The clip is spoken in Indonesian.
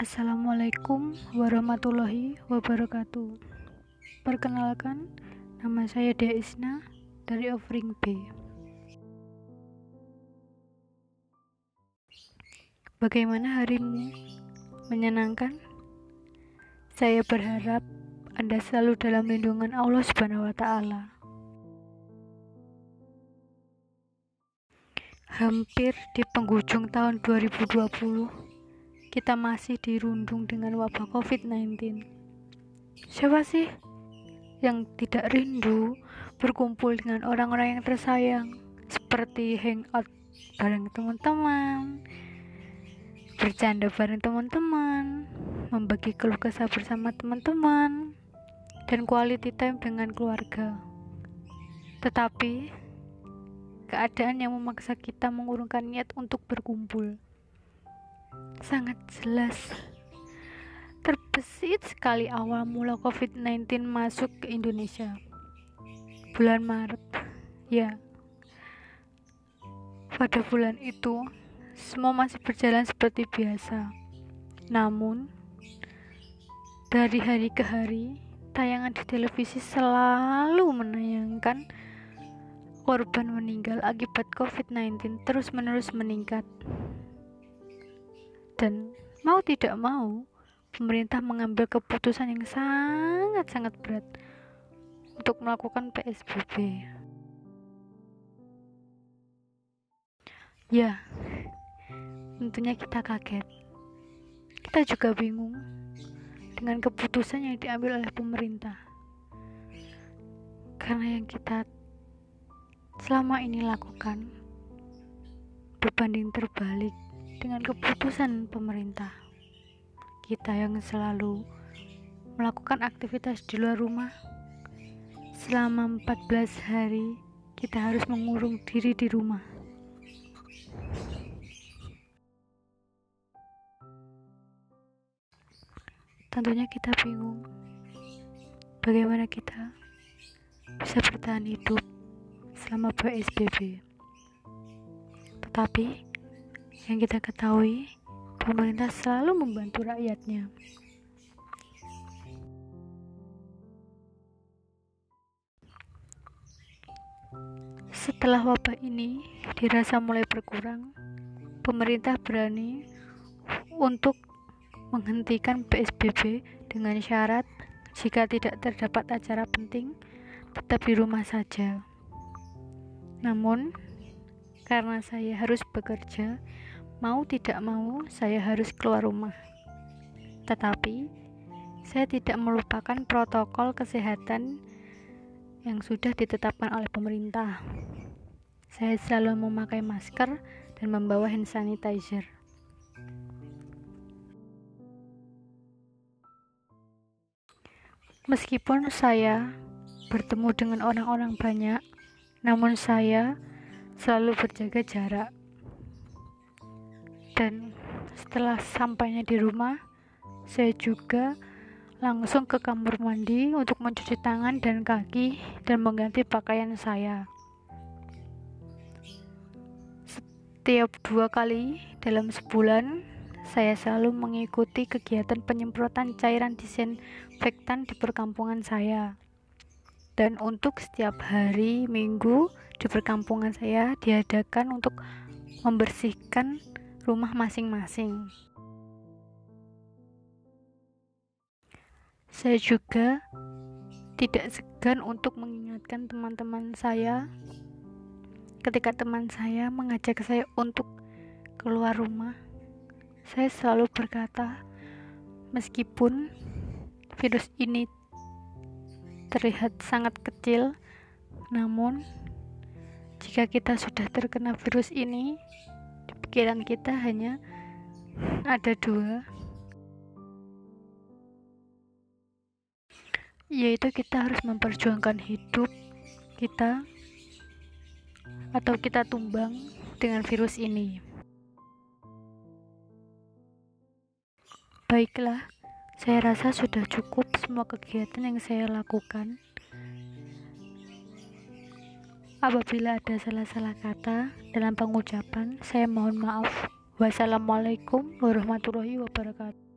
Assalamualaikum warahmatullahi wabarakatuh. Perkenalkan, nama saya Dea Isna dari Offering B. Bagaimana harimu? Menyenangkan? Saya berharap Anda selalu dalam lindungan Allah Subhanahu wa taala. Hampir di penghujung tahun 2020, kita masih dirundung dengan wabah COVID-19. Siapa sih yang tidak rindu berkumpul dengan orang-orang yang tersayang, seperti hangout bareng teman-teman, bercanda bareng teman-teman, membagi keluh kesah bersama teman-teman, dan quality time dengan keluarga. Tetapi, keadaan yang memaksa kita mengurungkan niat untuk berkumpul. Sangat jelas. Terbesit sekali awal mula COVID-19 masuk ke Indonesia. Bulan Maret. Ya. Pada bulan itu, semua masih berjalan seperti biasa. Namun, dari hari ke hari, tayangan di televisi selalu menayangkan korban meninggal akibat COVID-19 terus-menerus meningkat. Dan mau tidak mau, pemerintah mengambil keputusan yang sangat-sangat berat untuk melakukan PSBB. Ya, tentunya kita kaget. Kita juga bingung dengan keputusan yang diambil oleh pemerintah. Karena yang kita selama ini lakukan berbanding terbalik dengan keputusan pemerintah. Kita yang selalu melakukan aktivitas di luar rumah selama 14 hari kita harus mengurung diri di rumah. Tentunya kita bingung bagaimana kita bisa bertahan hidup selama PSBB. Tetapi yang kita ketahui, pemerintah selalu membantu rakyatnya. Setelah wabah ini dirasa mulai berkurang, pemerintah berani untuk menghentikan PSBB dengan syarat jika tidak terdapat acara penting tetap di rumah saja. Namun, karena saya harus bekerja, mau tidak mau saya harus keluar rumah. Tetapi, saya tidak melupakan protokol kesehatan yang sudah ditetapkan oleh pemerintah. Saya selalu memakai masker dan membawa hand sanitizer. Meskipun saya bertemu dengan orang-orang banyak, namun saya selalu berjaga jarak. Dan setelah sampainya di rumah, saya juga langsung ke kamar mandi untuk mencuci tangan dan kaki dan mengganti pakaian saya. Setiap dua kali dalam sebulan, saya selalu mengikuti kegiatan penyemprotan cairan disinfektan di perkampungan saya dan untuk setiap hari minggu di perkampungan saya diadakan untuk membersihkan rumah masing-masing. Saya juga tidak segan untuk mengingatkan teman-teman saya ketika teman saya mengajak saya untuk keluar rumah. Saya selalu berkata, meskipun virus ini terlihat sangat kecil, namun jika kita sudah terkena virus ini, di pikiran kita hanya ada dua, yaitu kita harus memperjuangkan hidup kita atau kita tumbang dengan virus ini. Baiklah, saya rasa sudah cukup semua kegiatan yang saya lakukan. Apabila ada salah-salah kata dalam pengucapan, saya mohon maaf. Wassalamualaikum warahmatullahi wabarakatuh.